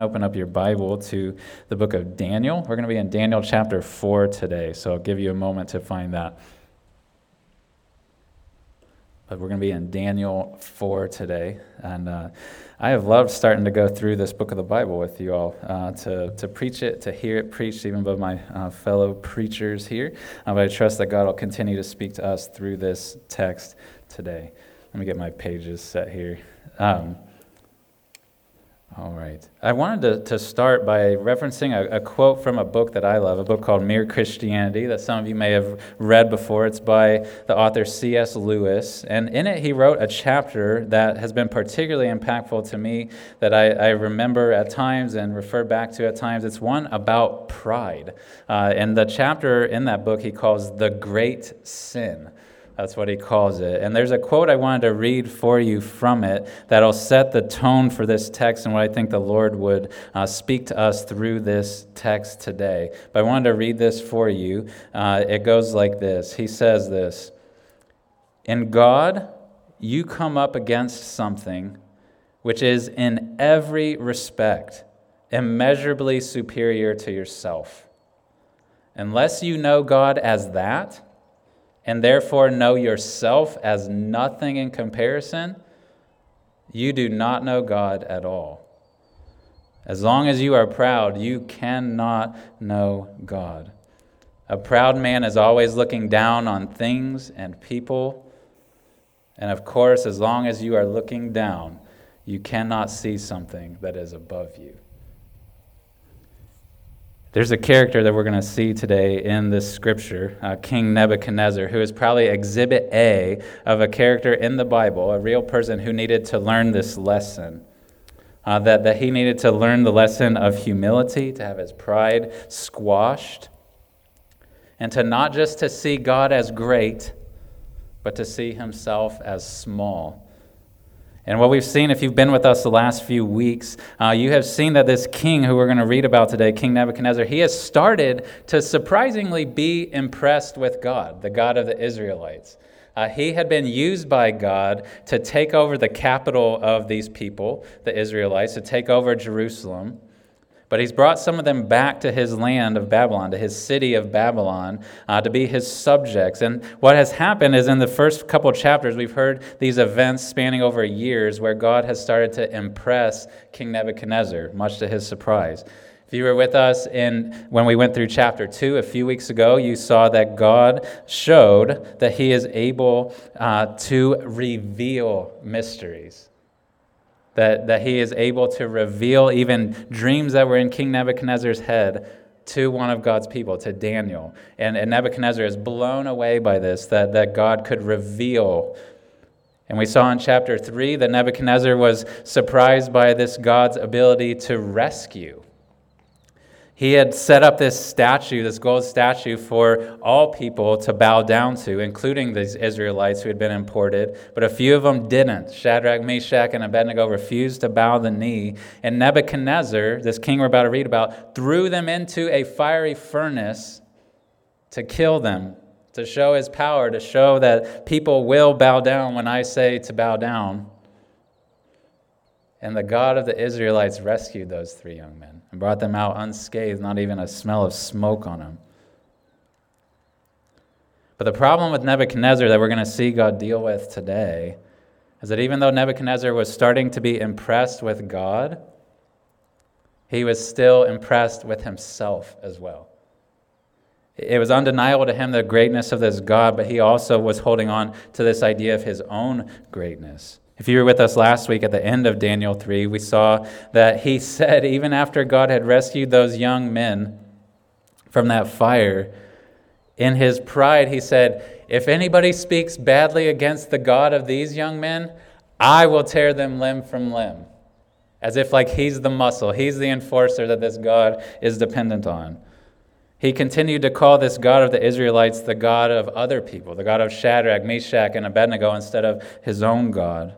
Open up your Bible to the book of Daniel. We're going to be in Daniel chapter 4 today, so I'll give you a moment to find that. But we're going to be in Daniel 4 today. And uh, I have loved starting to go through this book of the Bible with you all, uh, to, to preach it, to hear it preached, even by my uh, fellow preachers here. Uh, but I trust that God will continue to speak to us through this text today. Let me get my pages set here. Um, all right. I wanted to, to start by referencing a, a, quote from a book that I love, a book called Mere Christianity, that some of you may have read before. It's by the author C.S. Lewis. And in it, he wrote a chapter that has been particularly impactful to me, that I, I remember at times and refer back to at times. It's one about pride. Uh, and the chapter in that book he calls The Great Sin. That's what he calls it. And there's a quote I wanted to read for you from it that'll set the tone for this text and what I think the Lord would uh, speak to us through this text today. But I wanted to read this for you. Uh, it goes like this He says this In God, you come up against something which is in every respect immeasurably superior to yourself. Unless you know God as that, and therefore know yourself as nothing in comparison, you do not know God at all. As long as you are proud, you cannot know God. A proud man is always looking down on things and people. And of course, as long as you are looking down, you cannot see something that is above you. There's a character that we're going to see today in this scripture, uh, King Nebuchadnezzar, who is probably exhibit A of a character in the Bible, a real person who needed to learn this lesson. Uh, that, that he needed to learn the lesson of humility, to have his pride squashed, and to not just to see God as great, but to see himself as small and what we've seen, if you've been with us the last few weeks, uh, you have seen that this king who we're going to read about today, King Nebuchadnezzar, he has started to surprisingly be impressed with God, the God of the Israelites. Uh, he had been used by God to take over the capital of these people, the Israelites, to take over Jerusalem. But he's brought some of them back to his land of Babylon, to his city of Babylon, uh, to be his subjects. And what has happened is in the first couple chapters, we've heard these events spanning over years where God has started to impress King Nebuchadnezzar, much to his surprise. If you were with us in when we went through chapter 2 a few weeks ago, you saw that God showed that he is able uh, to reveal mysteries that, that he is able to reveal even dreams that were in King Nebuchadnezzar's head to one of God's people, to Daniel. And, and Nebuchadnezzar is blown away by this, that, that God could reveal. And we saw in chapter 3 that Nebuchadnezzar was surprised by this God's ability to rescue. He had set up this statue, this gold statue, for all people to bow down to, including these Israelites who had been imported. But a few of them didn't. Shadrach, Meshach, and Abednego refused to bow the knee. And Nebuchadnezzar, this king we're about to read about, threw them into a fiery furnace to kill them, to show his power, to show that people will bow down when I say to bow down. And the God of the Israelites rescued those three young men and brought them out unscathed, not even a smell of smoke on them. But the problem with Nebuchadnezzar that we're going to see God deal with today is that even though Nebuchadnezzar was starting to be impressed with God, he was still impressed with himself as well. It was undeniable to him the greatness of this God, but he also was holding on to this idea of his own greatness. If you were with us last week at the end of Daniel 3, we saw that he said, even after God had rescued those young men from that fire, in his pride, he said, If anybody speaks badly against the God of these young men, I will tear them limb from limb. As if, like, he's the muscle, he's the enforcer that this God is dependent on. He continued to call this God of the Israelites the God of other people, the God of Shadrach, Meshach, and Abednego instead of his own God.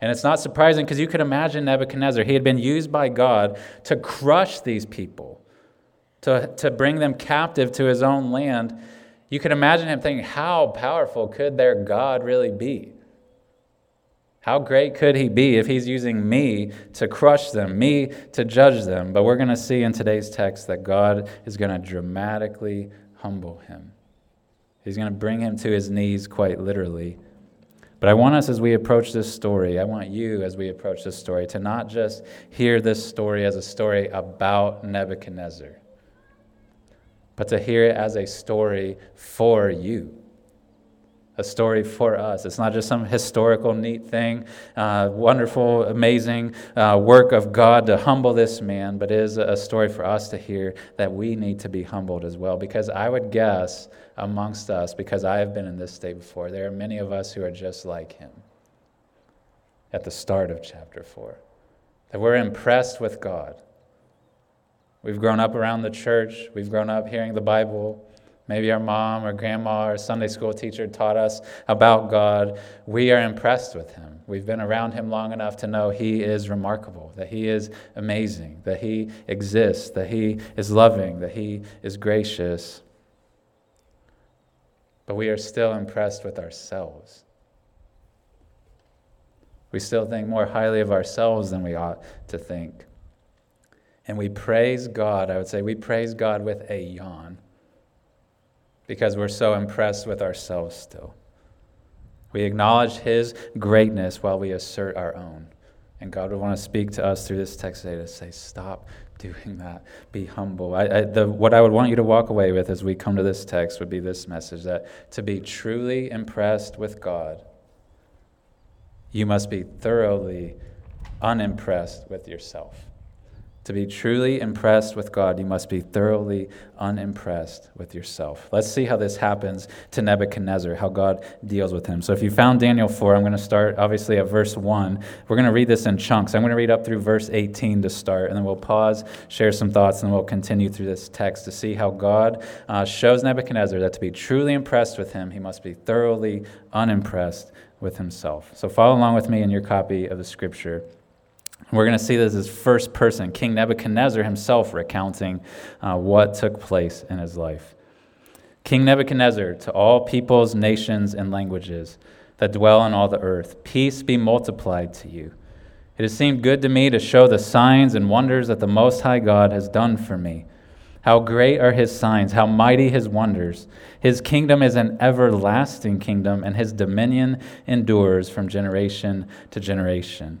And it's not surprising because you could imagine Nebuchadnezzar. He had been used by God to crush these people, to, to bring them captive to his own land. You could imagine him thinking, how powerful could their God really be? How great could he be if he's using me to crush them, me to judge them? But we're going to see in today's text that God is going to dramatically humble him. He's going to bring him to his knees quite literally. But I want us, as we approach this story, I want you, as we approach this story, to not just hear this story as a story about Nebuchadnezzar, but to hear it as a story for you a story for us. It's not just some historical, neat thing, uh, wonderful, amazing uh, work of God to humble this man, but it is a story for us to hear that we need to be humbled as well. Because I would guess amongst us, because I have been in this state before, there are many of us who are just like him at the start of chapter 4. That we're impressed with God. We've grown up around the church, we've grown up hearing the Bible. Maybe our mom or grandma or Sunday school teacher taught us about God. We are impressed with him. We've been around him long enough to know he is remarkable, that he is amazing, that he exists, that he is loving, that he is gracious. But we are still impressed with ourselves. We still think more highly of ourselves than we ought to think. And we praise God, I would say, we praise God with a yawn because we're so impressed with ourselves still. We acknowledge His greatness while we assert our own. And God would want to speak to us through this text today to say, stop doing that. Be humble. I, I, the, what I would want you to walk away with as we come to this text would be this message that to be truly impressed with God, you must be thoroughly unimpressed with yourself. To be truly impressed with God, you must be thoroughly unimpressed with yourself. Let's see how this happens to Nebuchadnezzar, how God deals with him. So, if you found Daniel 4, I'm going to start obviously at verse 1. We're going to read this in chunks. I'm going to read up through verse 18 to start, and then we'll pause, share some thoughts, and we'll continue through this text to see how God uh, shows Nebuchadnezzar that to be truly impressed with him, he must be thoroughly unimpressed with himself. So, follow along with me in your copy of the scripture. We're going to see this as first person, King Nebuchadnezzar himself recounting uh, what took place in his life. King Nebuchadnezzar, to all peoples, nations, and languages that dwell on all the earth, peace be multiplied to you. It has seemed good to me to show the signs and wonders that the Most High God has done for me. How great are his signs, how mighty his wonders. His kingdom is an everlasting kingdom, and his dominion endures from generation to generation.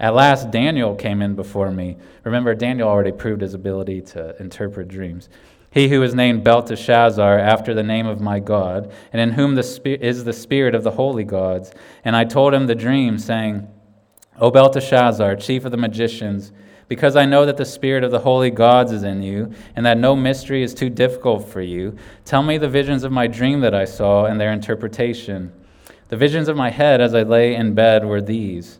At last, Daniel came in before me. Remember, Daniel already proved his ability to interpret dreams. He who is named Belteshazzar after the name of my God, and in whom the is the spirit of the holy gods. And I told him the dream, saying, O Belteshazzar, chief of the magicians, because I know that the spirit of the holy gods is in you, and that no mystery is too difficult for you, tell me the visions of my dream that I saw and their interpretation. The visions of my head as I lay in bed were these.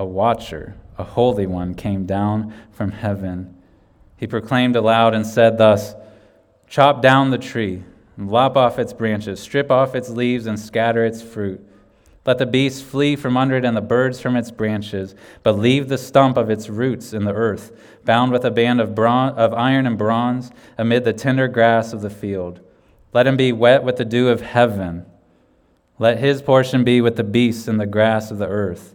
a watcher, a holy one, came down from heaven. He proclaimed aloud and said thus Chop down the tree, and lop off its branches, strip off its leaves, and scatter its fruit. Let the beasts flee from under it and the birds from its branches, but leave the stump of its roots in the earth, bound with a band of, bron- of iron and bronze amid the tender grass of the field. Let him be wet with the dew of heaven. Let his portion be with the beasts in the grass of the earth.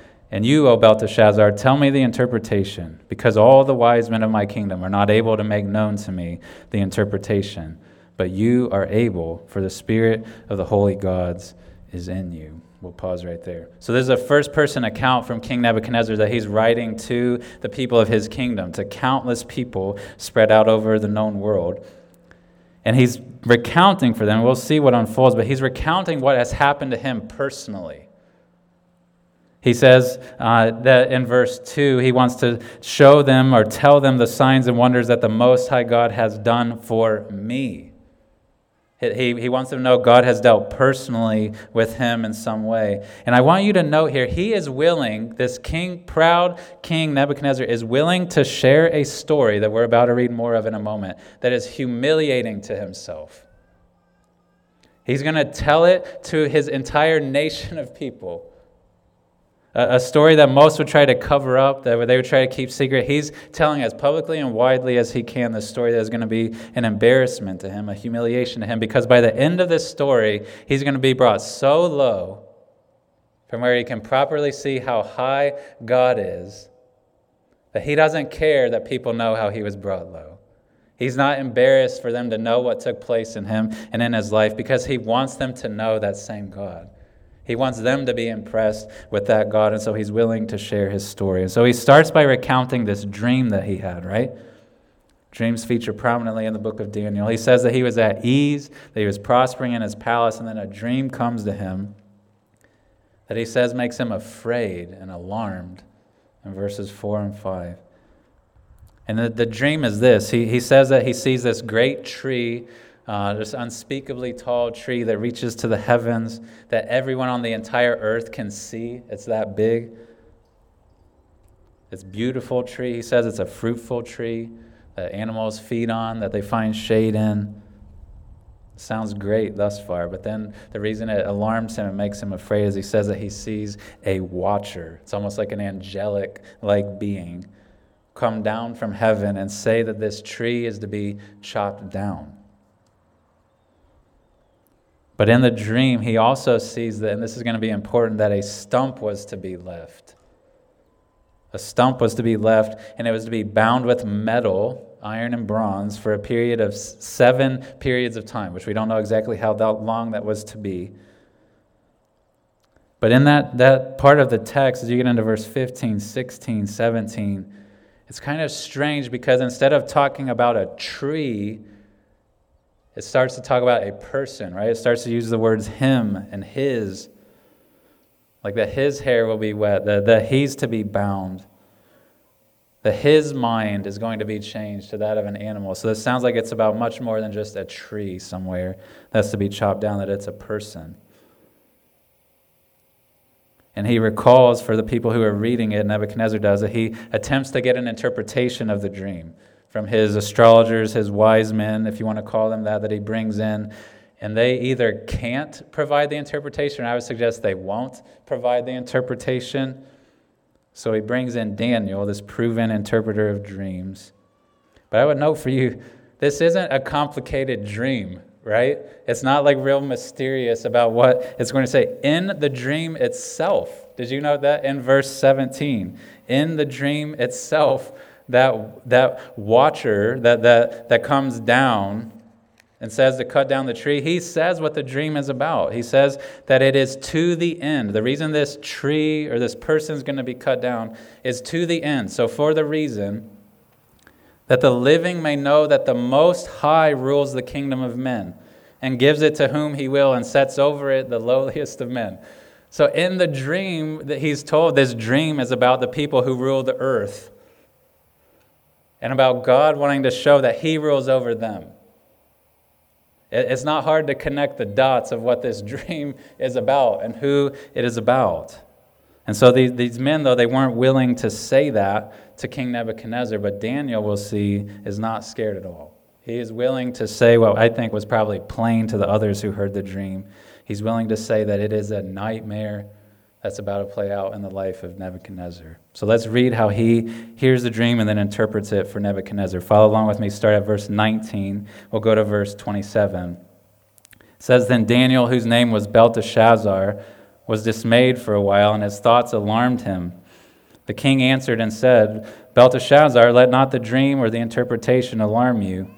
And you, O Belteshazzar, tell me the interpretation, because all the wise men of my kingdom are not able to make known to me the interpretation. But you are able, for the spirit of the holy gods is in you. We'll pause right there. So, this is a first person account from King Nebuchadnezzar that he's writing to the people of his kingdom, to countless people spread out over the known world. And he's recounting for them, we'll see what unfolds, but he's recounting what has happened to him personally. He says uh, that in verse 2, he wants to show them or tell them the signs and wonders that the Most High God has done for me. He, he wants them to know God has dealt personally with him in some way. And I want you to note here, he is willing, this king, proud king Nebuchadnezzar, is willing to share a story that we're about to read more of in a moment that is humiliating to himself. He's going to tell it to his entire nation of people a story that most would try to cover up, that they would try to keep secret. He's telling as publicly and widely as he can the story that is going to be an embarrassment to him, a humiliation to him, because by the end of this story, he's going to be brought so low from where he can properly see how high God is that he doesn't care that people know how he was brought low. He's not embarrassed for them to know what took place in him and in his life because he wants them to know that same God. He wants them to be impressed with that God, and so he's willing to share his story. And so he starts by recounting this dream that he had, right? Dreams feature prominently in the book of Daniel. He says that he was at ease, that he was prospering in his palace, and then a dream comes to him that he says makes him afraid and alarmed in verses 4 and 5. And the, the dream is this he, he says that he sees this great tree uh, this unspeakably tall tree that reaches to the heavens, that everyone on the entire earth can see. It's that big. It's beautiful tree. He says it's a fruitful tree that animals feed on, that they find shade in. Sounds great thus far, but then the reason it alarms him and makes him afraid is he says that he sees a watcher. It's almost like an angelic like being come down from heaven and say that this tree is to be chopped down. But in the dream, he also sees that, and this is going to be important, that a stump was to be left. A stump was to be left, and it was to be bound with metal, iron and bronze, for a period of seven periods of time, which we don't know exactly how long that was to be. But in that, that part of the text, as you get into verse 15, 16, 17, it's kind of strange because instead of talking about a tree, it starts to talk about a person, right? It starts to use the words him and his. Like that his hair will be wet, that, that he's to be bound, that his mind is going to be changed to that of an animal. So this sounds like it's about much more than just a tree somewhere that's to be chopped down, that it's a person. And he recalls for the people who are reading it, Nebuchadnezzar does, that he attempts to get an interpretation of the dream from his astrologers, his wise men, if you want to call them that, that he brings in. And they either can't provide the interpretation, I would suggest they won't provide the interpretation. So he brings in Daniel, this proven interpreter of dreams. But I would note for you, this isn't a complicated dream, right? It's not like real mysterious about what it's going to say. In the dream itself, did you know that in verse 17? In the dream itself, that, that watcher that, that, that comes down and says to cut down the tree, he says what the dream is about. He says that it is to the end. The reason this tree or this person is going to be cut down is to the end. So, for the reason that the living may know that the Most High rules the kingdom of men and gives it to whom he will and sets over it the lowliest of men. So, in the dream that he's told, this dream is about the people who rule the earth and about God wanting to show that He rules over them. It's not hard to connect the dots of what this dream is about and who it is about. And so these, these men, though, they weren't willing to say that to King Nebuchadnezzar, but Daniel, we'll see, is not scared at all. He is willing to say what I think was probably plain to the others who heard the dream. He's willing to say that it is a nightmare that's about to play out in the life of Nebuchadnezzar. So let's read how he hears the dream and then interprets it for Nebuchadnezzar. Follow along with me. Start at verse 19. We'll go to verse 27. It says, Then Daniel, whose name was Belteshazzar, was dismayed for a while, and his thoughts alarmed him. The king answered and said, Belteshazzar, let not the dream or the interpretation alarm you.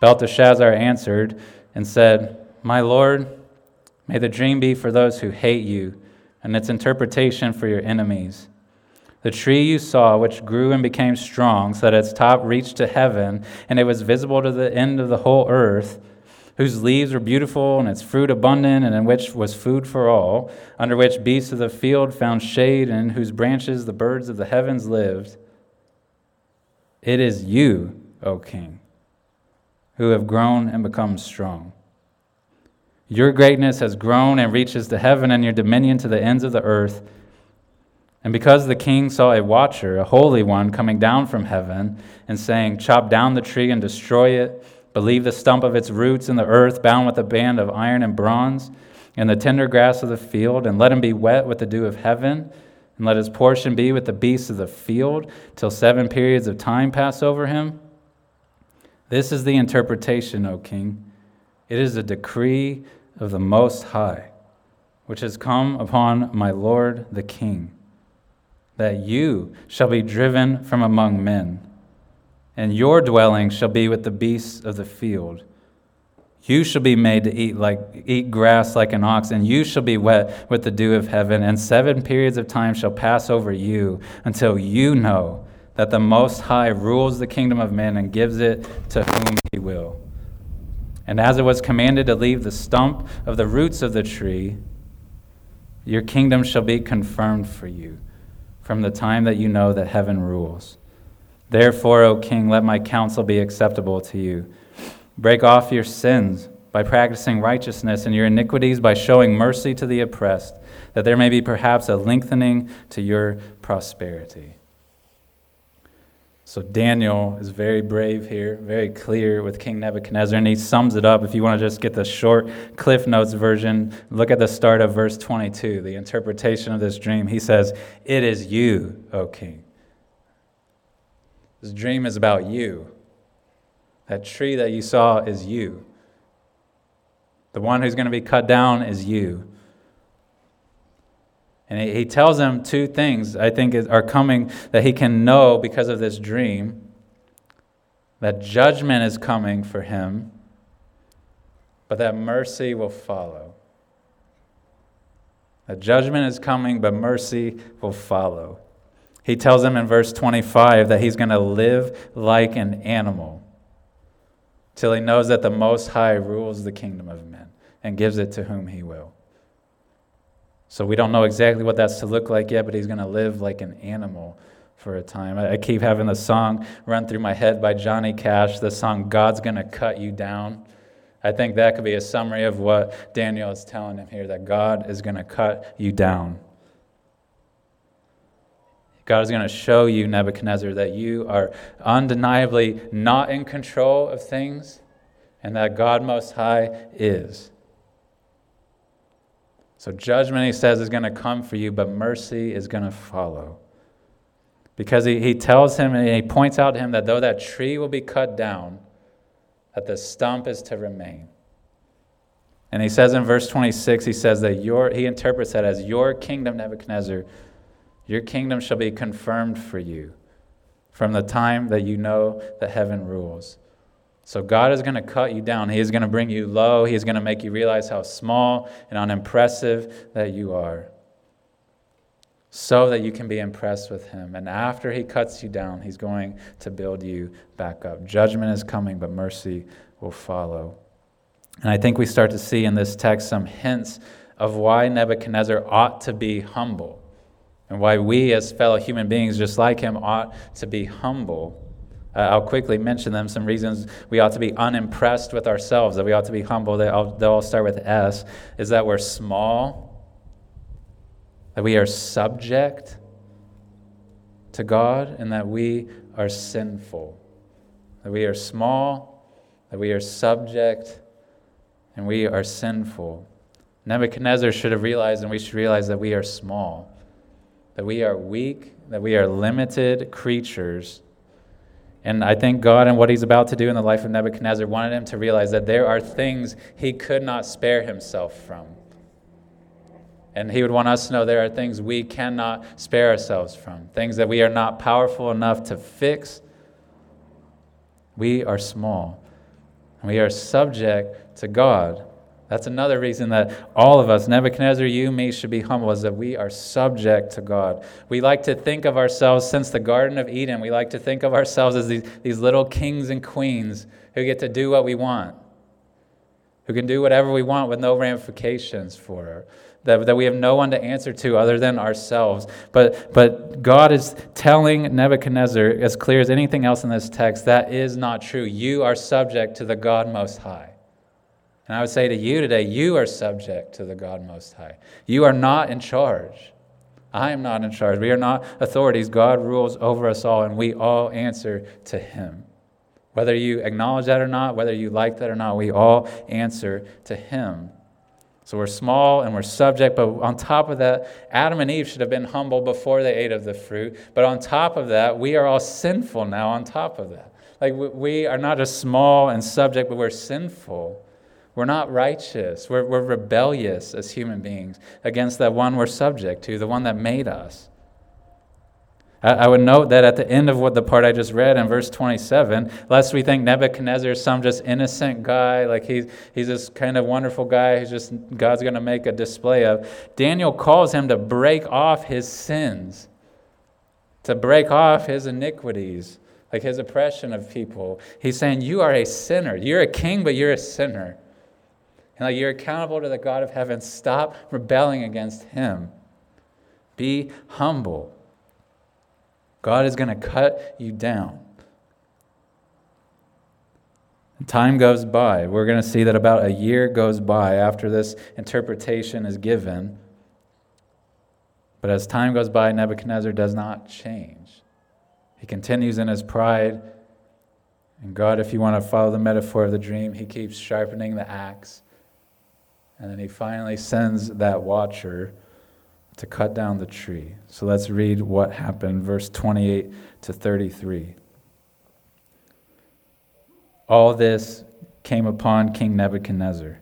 Belteshazzar answered and said, My lord, may the dream be for those who hate you and its interpretation for your enemies. The tree you saw, which grew and became strong, so that its top reached to heaven, and it was visible to the end of the whole earth, whose leaves were beautiful and its fruit abundant, and in which was food for all, under which beasts of the field found shade, and in whose branches the birds of the heavens lived. It is you, O king, who have grown and become strong. Your greatness has grown and reaches to heaven, and your dominion to the ends of the earth. And because the king saw a watcher, a holy one, coming down from heaven, and saying, Chop down the tree and destroy it, but leave the stump of its roots in the earth, bound with a band of iron and bronze, and the tender grass of the field, and let him be wet with the dew of heaven, and let his portion be with the beasts of the field, till seven periods of time pass over him. This is the interpretation, O king. It is a decree of the Most High, which has come upon my Lord the King, that you shall be driven from among men, and your dwelling shall be with the beasts of the field. You shall be made to eat like eat grass like an ox, and you shall be wet with the dew of heaven, and seven periods of time shall pass over you until you know that the Most High rules the kingdom of men and gives it to whom he will. And as it was commanded to leave the stump of the roots of the tree, your kingdom shall be confirmed for you from the time that you know that heaven rules. Therefore, O king, let my counsel be acceptable to you. Break off your sins by practicing righteousness and your iniquities by showing mercy to the oppressed, that there may be perhaps a lengthening to your prosperity. So Daniel is very brave here, very clear with King Nebuchadnezzar, and he sums it up. If you want to just get the short Cliff Notes version, look at the start of verse 22, the interpretation of this dream. He says, It is you, O king. This dream is about you. That tree that you saw is you. The one who's going to be cut down is you. And he tells him two things I think are coming that he can know because of this dream that judgment is coming for him, but that mercy will follow. That judgment is coming, but mercy will follow. He tells him in verse 25 that he's going to live like an animal till he knows that the Most High rules the kingdom of men and gives it to whom he will. So we don't know exactly what that's to look like yet, but he's going to live like an animal for a time. I, keep having the song run through my head by Johnny Cash, the song God's going to cut you down. I think that could be a summary of what Daniel is telling him here that God is going to cut you down. God is going to show you, Nebuchadnezzar, that you are undeniably not in control of things and that God Most High is. So, judgment, he says, is going to come for you, but mercy is going to follow. Because he, he tells him and he points out to him that though that tree will be cut down, that the stump is to remain. And he says in verse 26, he says that your, he interprets that as your kingdom, Nebuchadnezzar, your kingdom shall be confirmed for you from the time that you know that heaven rules. So God is going to cut you down. He is going to bring you low. He is going to make you realize how small and unimpressive that you are. So that you can be impressed with him. And after he cuts you down, he's going to build you back up. Judgment is coming, but mercy will follow. And I think we start to see in this text some hints of why Nebuchadnezzar ought to be humble and why we, as fellow human beings just like him, ought to be humble. Uh, I'll quickly mention them. Some reasons we ought to be unimpressed with ourselves, that we ought to be humble. They all, they all start with S. Is that we're small, that we are subject to God, and that we are sinful. That we are small, that we are subject, and we are sinful. Nebuchadnezzar should have realized, and we should realize that we are small, that we are weak, that we are limited creatures. And I think God and what he's about to do in the life of Nebuchadnezzar wanted him to realize that there are things he could not spare himself from. And he would want us to know there are things we cannot spare ourselves from, things that we are not powerful enough to fix. We are small, and we are subject to God. That's another reason that all of us, Nebuchadnezzar, you, me, should be humble, is that we are subject to God. We like to think of ourselves, since the Garden of Eden, we like to think of ourselves as these, these little kings and queens who get to do what we want, who can do whatever we want with no ramifications for her. That, that we have no one to answer to other than ourselves. But, but God is telling Nebuchadnezzar, as clear as anything else in this text, that is not true. You are subject to the God Most High. And I would say to you today, you are subject to the God Most High. You are not in charge. I am not in charge. We are not authorities. God rules over us all, and we all answer to Him. Whether you acknowledge that or not, whether you like that or not, we all answer to Him. So we're small and we're subject, but on top of that, Adam and Eve should have been humble before they ate of the fruit. But on top of that, we are all sinful now, on top of that. Like we are not just small and subject, but we're sinful. We're not righteous. We're, we're rebellious as human beings against that one we're subject to, the one that made us. I, I would note that at the end of what the part I just read in verse 27, lest we think Nebuchadnezzar is some just innocent guy, like he's, he's this kind of wonderful guy who's just God's going to make a display of, Daniel calls him to break off his sins, to break off his iniquities like his oppression of people. He's saying, You are a sinner. You're a king, but you're a sinner. Like you're accountable to the God of heaven. Stop rebelling against him. Be humble. God is going to cut you down. Time goes by. We're going to see that about a year goes by after this interpretation is given. But as time goes by, Nebuchadnezzar does not change. He continues in his pride. And God, if you want to follow the metaphor of the dream, he keeps sharpening the axe and then he finally sends that watcher to cut down the tree. So let's read what happened, verse 28 to 33. All this came upon King Nebuchadnezzar.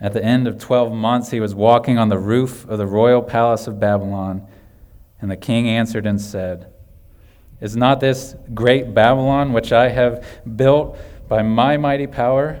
At the end of 12 months, he was walking on the roof of the royal palace of Babylon, and the king answered and said, Is not this great Babylon, which I have built by my mighty power?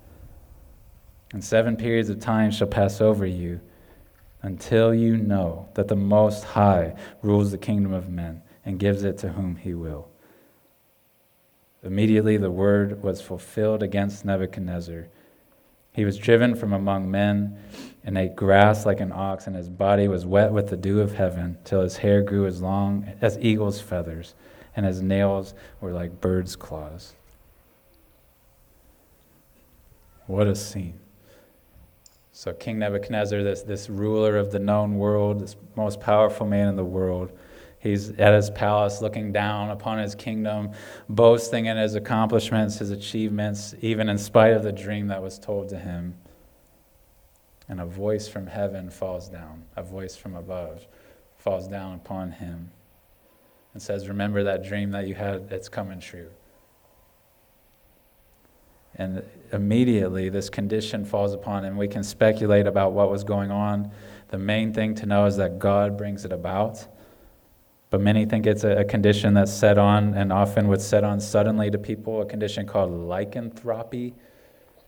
and seven periods of time shall pass over you until you know that the Most High rules the kingdom of men and gives it to whom he will. Immediately the word was fulfilled against Nebuchadnezzar. He was driven from among men and ate grass like an ox, and his body was wet with the dew of heaven, till his hair grew as long as eagle's feathers, and his nails were like bird's claws. What a scene. So, King Nebuchadnezzar, this, this ruler of the known world, this most powerful man in the world, he's at his palace looking down upon his kingdom, boasting in his accomplishments, his achievements, even in spite of the dream that was told to him. And a voice from heaven falls down, a voice from above falls down upon him and says, Remember that dream that you had, it's coming true. And immediately this condition falls upon him. We can speculate about what was going on. The main thing to know is that God brings it about. But many think it's a, condition that's set on and often would set on suddenly to people, a condition called lycanthropy.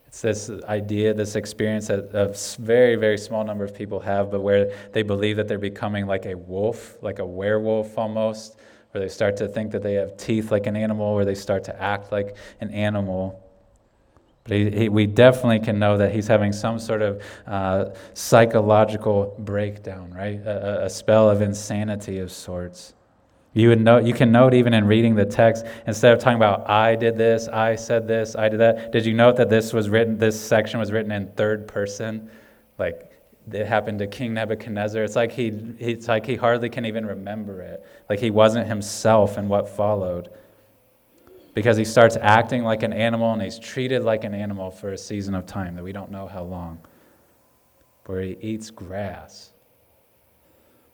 It's this idea, this experience that a very, very small number of people have, but where they believe that they're becoming like a wolf, like a werewolf almost, where they start to think that they have teeth like an animal, where they start to act like an animal. But he, he, we definitely can know that he's having some sort of uh, psychological breakdown, right? A, a, spell of insanity of sorts. You, would know, you can note even in reading the text, instead of talking about, I did this, I said this, I did that, did you note that this was written, this section was written in third person? Like it happened to King Nebuchadnezzar. It's like he, it's like he hardly can even remember it. Like he wasn't himself in what followed because he starts acting like an animal and he's treated like an animal for a season of time that we don't know how long, where he eats grass,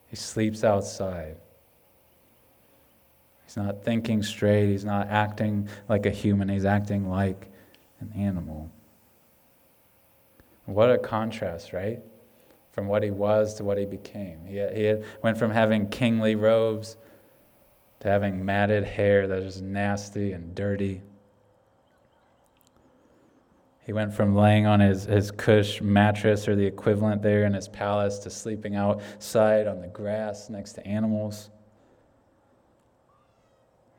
he sleeps outside. He's not thinking straight, he's not acting like a human, he's acting like an animal. What a contrast, right? From what he was to what he became. He, he went from having kingly robes to having matted hair that is nasty and dirty. He went from laying on his, his cush mattress or the equivalent there in his palace to sleeping outside on the grass next to animals.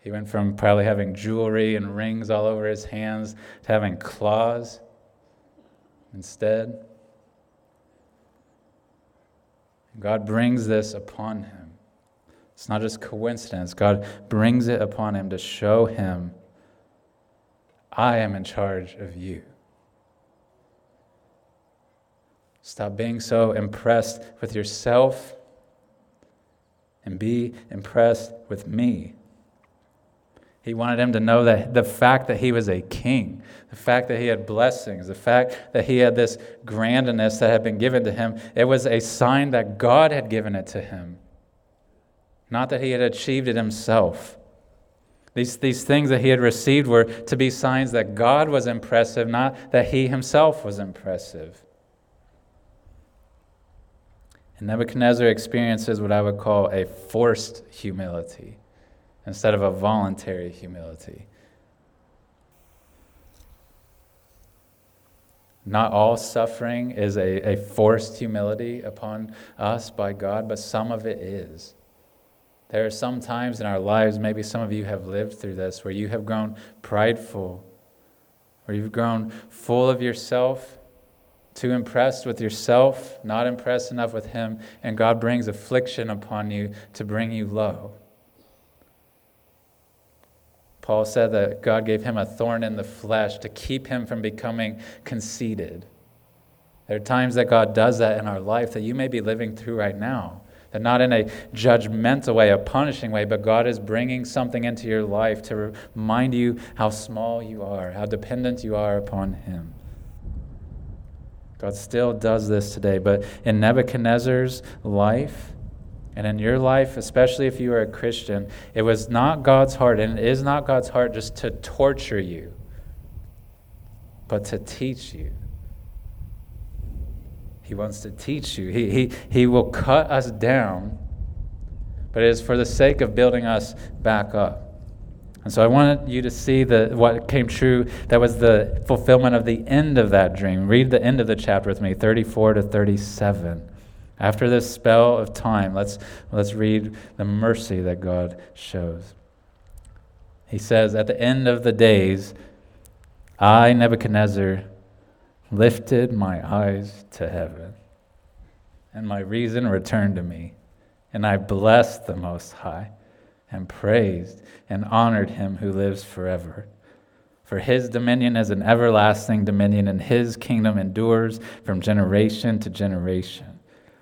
He went from probably having jewelry and rings all over his hands to having claws instead. God brings this upon him. It's not just coincidence. God brings it upon him to show him, I am in charge of you. Stop being so impressed with yourself and be impressed with me. He wanted him to know that the fact that he was a king, the fact that he had blessings, the fact that he had this grandness that had been given to him, it was a sign that God had given it to him not that he had achieved it himself. These, these things that he had received were to be signs that God was impressive, not that he himself was impressive. And Nebuchadnezzar experiences what I would call a forced humility instead of a voluntary humility. Not all suffering is a, a forced humility upon us by God, but some of it is. There are some times in our lives, maybe some of you have lived through this, where you have grown prideful, where you've grown full of yourself, too impressed with yourself, not impressed enough with Him, and God brings affliction upon you to bring you low. Paul said that God gave him a thorn in the flesh to keep him from becoming conceited. There are times that God does that in our life that you may be living through right now. And not in a judgmental way, a punishing way, but God is bringing something into your life to remind you how small you are, how dependent you are upon Him. God still does this today, but in Nebuchadnezzar's life, and in your life, especially if you are a Christian, it was not God's heart, and it is not God's heart just to torture you, but to teach you. He wants to teach you. He, he, he will cut us down, but it is for the sake of building us back up. And so I wanted you to see the, what came true. That was the fulfillment of the end of that dream. Read the end of the chapter with me, 34 to 37. After this spell of time, let's, let's read the mercy that God shows. He says, At the end of the days, I, Nebuchadnezzar, lifted my eyes to heaven, and my reason returned to me, and I blessed the Most High, and praised and honored him who lives forever. For his dominion is an everlasting dominion, and his kingdom endures from generation to generation.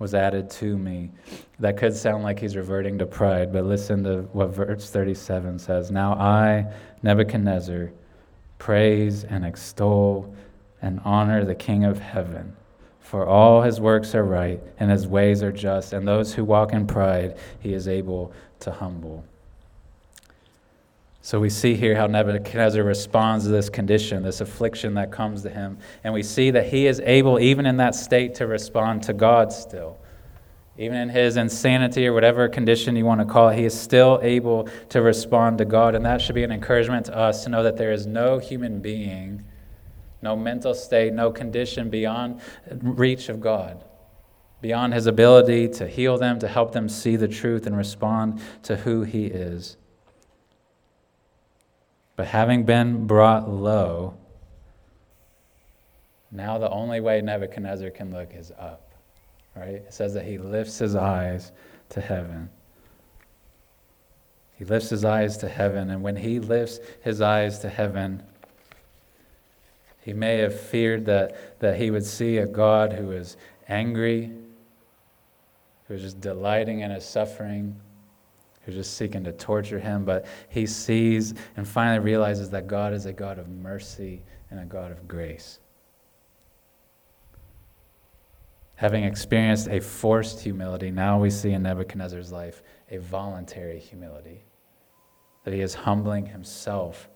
was added to me. That could sound like he's reverting to pride, but listen to what verse 37 says. Now I, Nebuchadnezzar, praise and extol and honor the King of heaven. For all his works are right, and his ways are just, and those who walk in pride he is able to humble. So we see here how Nebuchadnezzar responds to this condition, this affliction that comes to him. And we see that he is able, even in that state, to respond to God still. Even in his insanity or whatever condition you want to call it, he is still able to respond to God. And that should be an encouragement to us to know that there is no human being, no mental state, no condition beyond reach of God, beyond his ability to heal them, to help them see the truth and respond to who he is. But having been brought low, now the only way Nebuchadnezzar can look is up. Right? It says that he lifts his eyes to heaven. He lifts his eyes to heaven, and when he lifts his eyes to heaven, he may have feared that, that he would see a God who is angry, who is just delighting in his suffering, who's just seeking to torture him, but he sees and finally realizes that God is a God of mercy and a God of grace. Having experienced a forced humility, now we see in Nebuchadnezzar's life a voluntary humility. That he is humbling himself.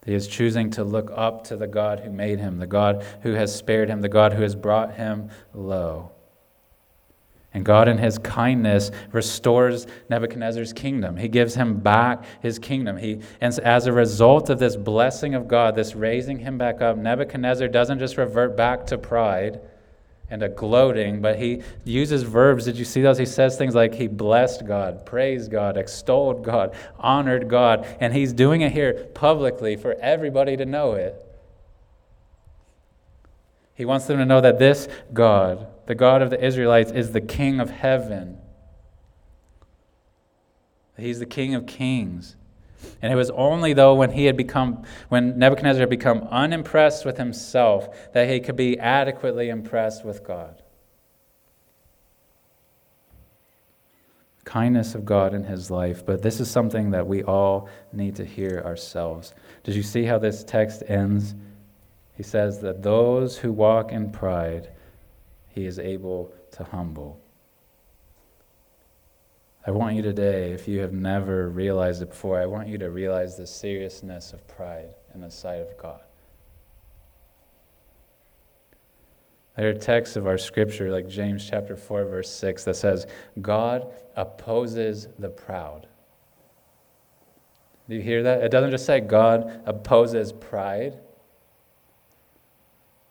That he is choosing to look up to the God who made him, the God who has spared him, the God who has brought him low. And God, in his kindness, restores Nebuchadnezzar's kingdom. He gives him back his kingdom. He, and as a result of this blessing of God, this raising him back up, Nebuchadnezzar doesn't just revert back to pride and a gloating, but he uses verbs. Did you see those? He says things like he blessed God, praised God, extolled God, honored God. And he's doing it here publicly for everybody to know it. He wants them to know that this God, the God of the Israelites, is the King of heaven. He's the King of kings. And it was only though when he had become, when Nebuchadnezzar had become unimpressed with himself, that he could be adequately impressed with God. Kindness of God in his life, but this is something that we all need to hear ourselves. Did you see how this text ends? He says that those who walk in pride he is able to humble. I want you today, if you have never realized it before, I want you to realize the seriousness of pride in the sight of God. There are texts of our scripture, like James chapter 4, verse 6, that says, God opposes the proud. Do you hear that? It doesn't just say God opposes pride,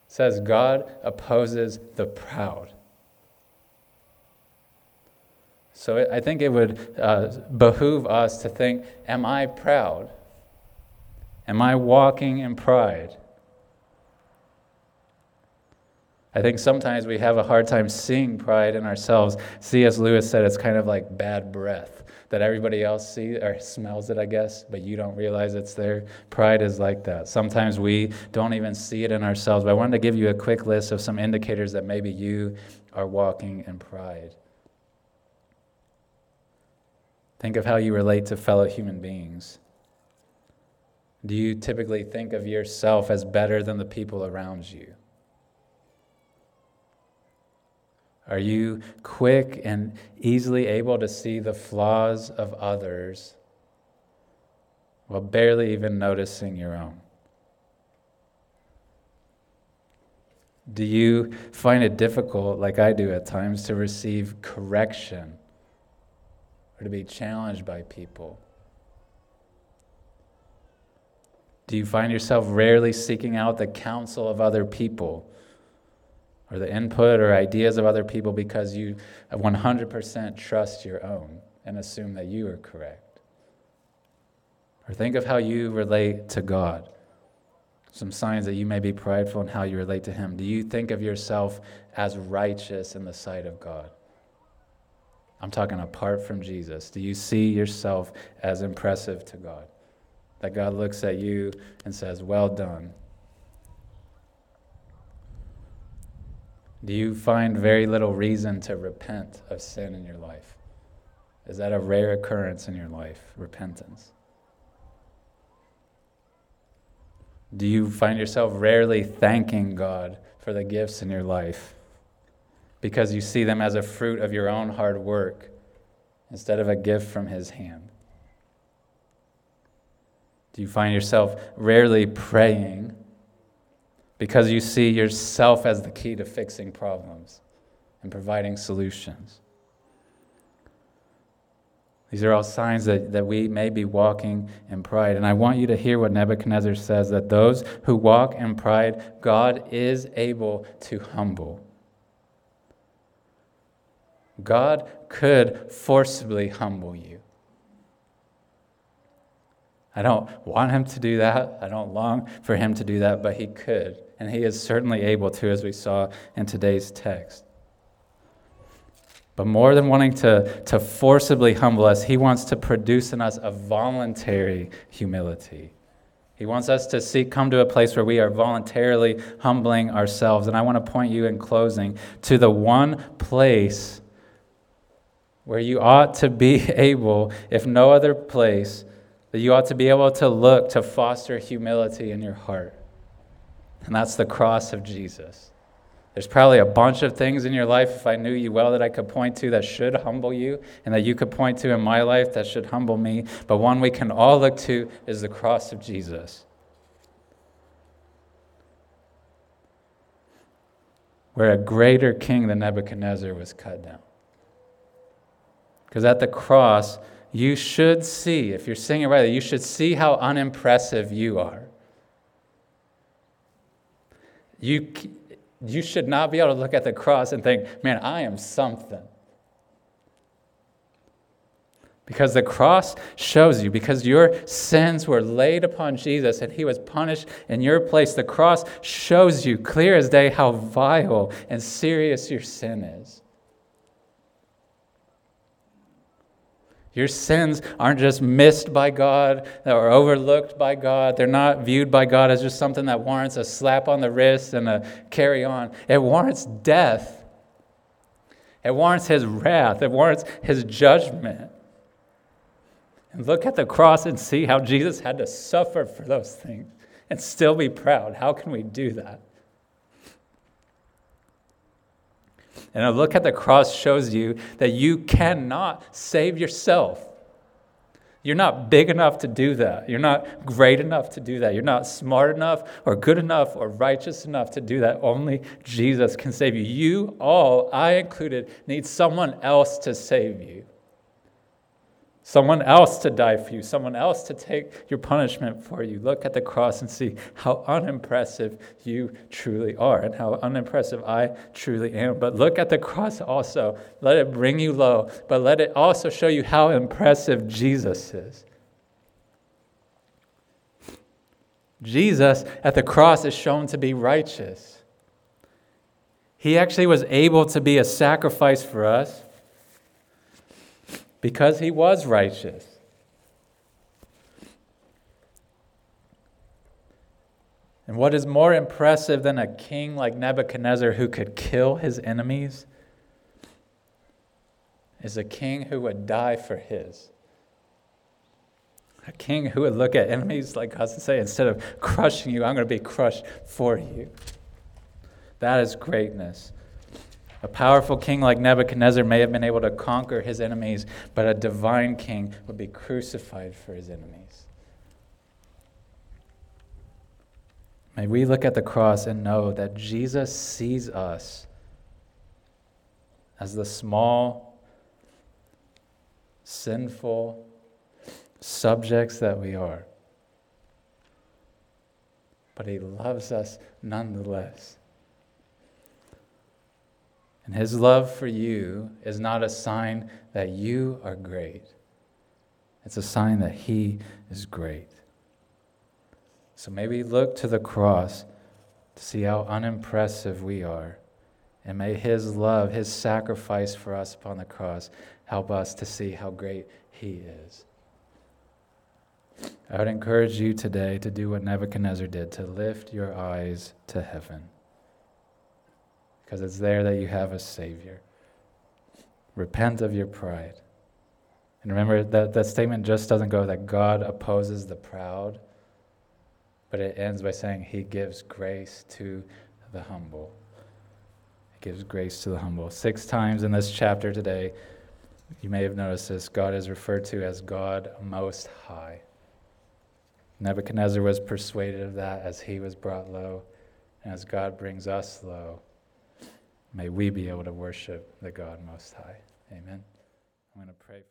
says God opposes the proud. So I think it would uh, behoove us to think Am I proud? Am I walking in pride? I think sometimes we have a hard time seeing pride in ourselves. C.S. Lewis said it's kind of like bad breath that everybody else sees or smells it, I guess, but you don't realize it's there. Pride is like that. Sometimes we don't even see it in ourselves. But I wanted to give you a quick list of some indicators that maybe you are walking in pride. Think of how you relate to fellow human beings. Do you typically think of yourself as better than the people around you? Are you quick and easily able to see the flaws of others while barely even noticing your own? Do you find it difficult, like I do at times, to receive correction or to be challenged by people? Do you find yourself rarely seeking out the counsel of other people? Or the input or ideas of other people because you 100% trust your own and assume that you are correct. Or think of how you relate to God. Some signs that you may be prideful in how you relate to Him. Do you think of yourself as righteous in the sight of God? I'm talking apart from Jesus. Do you see yourself as impressive to God? That God looks at you and says, Well done, Do you find very little reason to repent of sin in your life? Is that a rare occurrence in your life, repentance? Do you find yourself rarely thanking God for the gifts in your life because you see them as a fruit of your own hard work instead of a gift from His hand? Do you find yourself rarely praying because you see yourself as the key to fixing problems and providing solutions? These are all signs that, that we may be walking in pride. And I want you to hear what Nebuchadnezzar says that those who walk in pride, God is able to humble. God could forcibly humble you. I don't want him to do that. I don't long for him to do that, but he could. And he is certainly able to, as we saw in today's text. But more than wanting to, to forcibly humble us, he wants to produce in us a voluntary humility. He wants us to see, come to a place where we are voluntarily humbling ourselves. And I want to point you in closing to the one place where you ought to be able, if no other place, that you ought to be able to look to foster humility in your heart. And that's the cross of Jesus. There's probably a bunch of things in your life, if I knew you well, that I could point to that should humble you, and that you could point to in my life that should humble me. But one we can all look to is the cross of Jesus. Where a greater king than Nebuchadnezzar was cut down. Because at the cross, you should see, if you're singing right, you should see how unimpressive you are. You, you should not be able to look at the cross and think, man, I am something. Because the cross shows you, because your sins were laid upon Jesus and he was punished in your place, the cross shows you clear as day how vile and serious your sin is. Your sins aren't just missed by God or overlooked by God. They're not viewed by God as just something that warrants a slap on the wrist and a carry on. It warrants death. It warrants his wrath. It warrants his judgment. And look at the cross and see how Jesus had to suffer for those things and still be proud. How can we do that? And a look at the cross shows you that you cannot save yourself. You're not big enough to do that. You're not great enough to do that. You're not smart enough or good enough or righteous enough to do that. Only Jesus can save you. You all, I included, need someone else to save you someone else to die for you, someone else to take your punishment for you. Look at the cross and see how unimpressive you truly are and how unimpressive I truly am. But look at the cross also. Let it bring you low, but let it also show you how impressive Jesus is. Jesus at the cross is shown to be righteous. He actually was able to be a sacrifice for us because he was righteous. And what is more impressive than a king like Nebuchadnezzar who could kill his enemies is a king who would die for his. A king who would look at enemies like us and say, instead of crushing you, I'm going to be crushed for you. That is greatness. A powerful king like Nebuchadnezzar may have been able to conquer his enemies, but a divine king would be crucified for his enemies. May we look at the cross and know that Jesus sees us as the small, sinful subjects that we are. But he loves us nonetheless. And his love for you is not a sign that you are great, it's a sign that he is great. So maybe look to the cross to see how unimpressive we are. And may his love, his sacrifice for us upon the cross, help us to see how great he is. I would encourage you today to do what Nebuchadnezzar did, to lift your eyes to heaven because it's there that you have a Savior. Repent of your pride. And remember that that statement just doesn't go that God opposes the proud, but it ends by saying He gives grace to the humble. He gives grace to the humble. Six times in this chapter today, you may have noticed this God is referred to as God Most High. Nebuchadnezzar was persuaded of that as he was brought low. And as God brings us low, may we be able to worship the God Most High. Amen. I'm going to pray.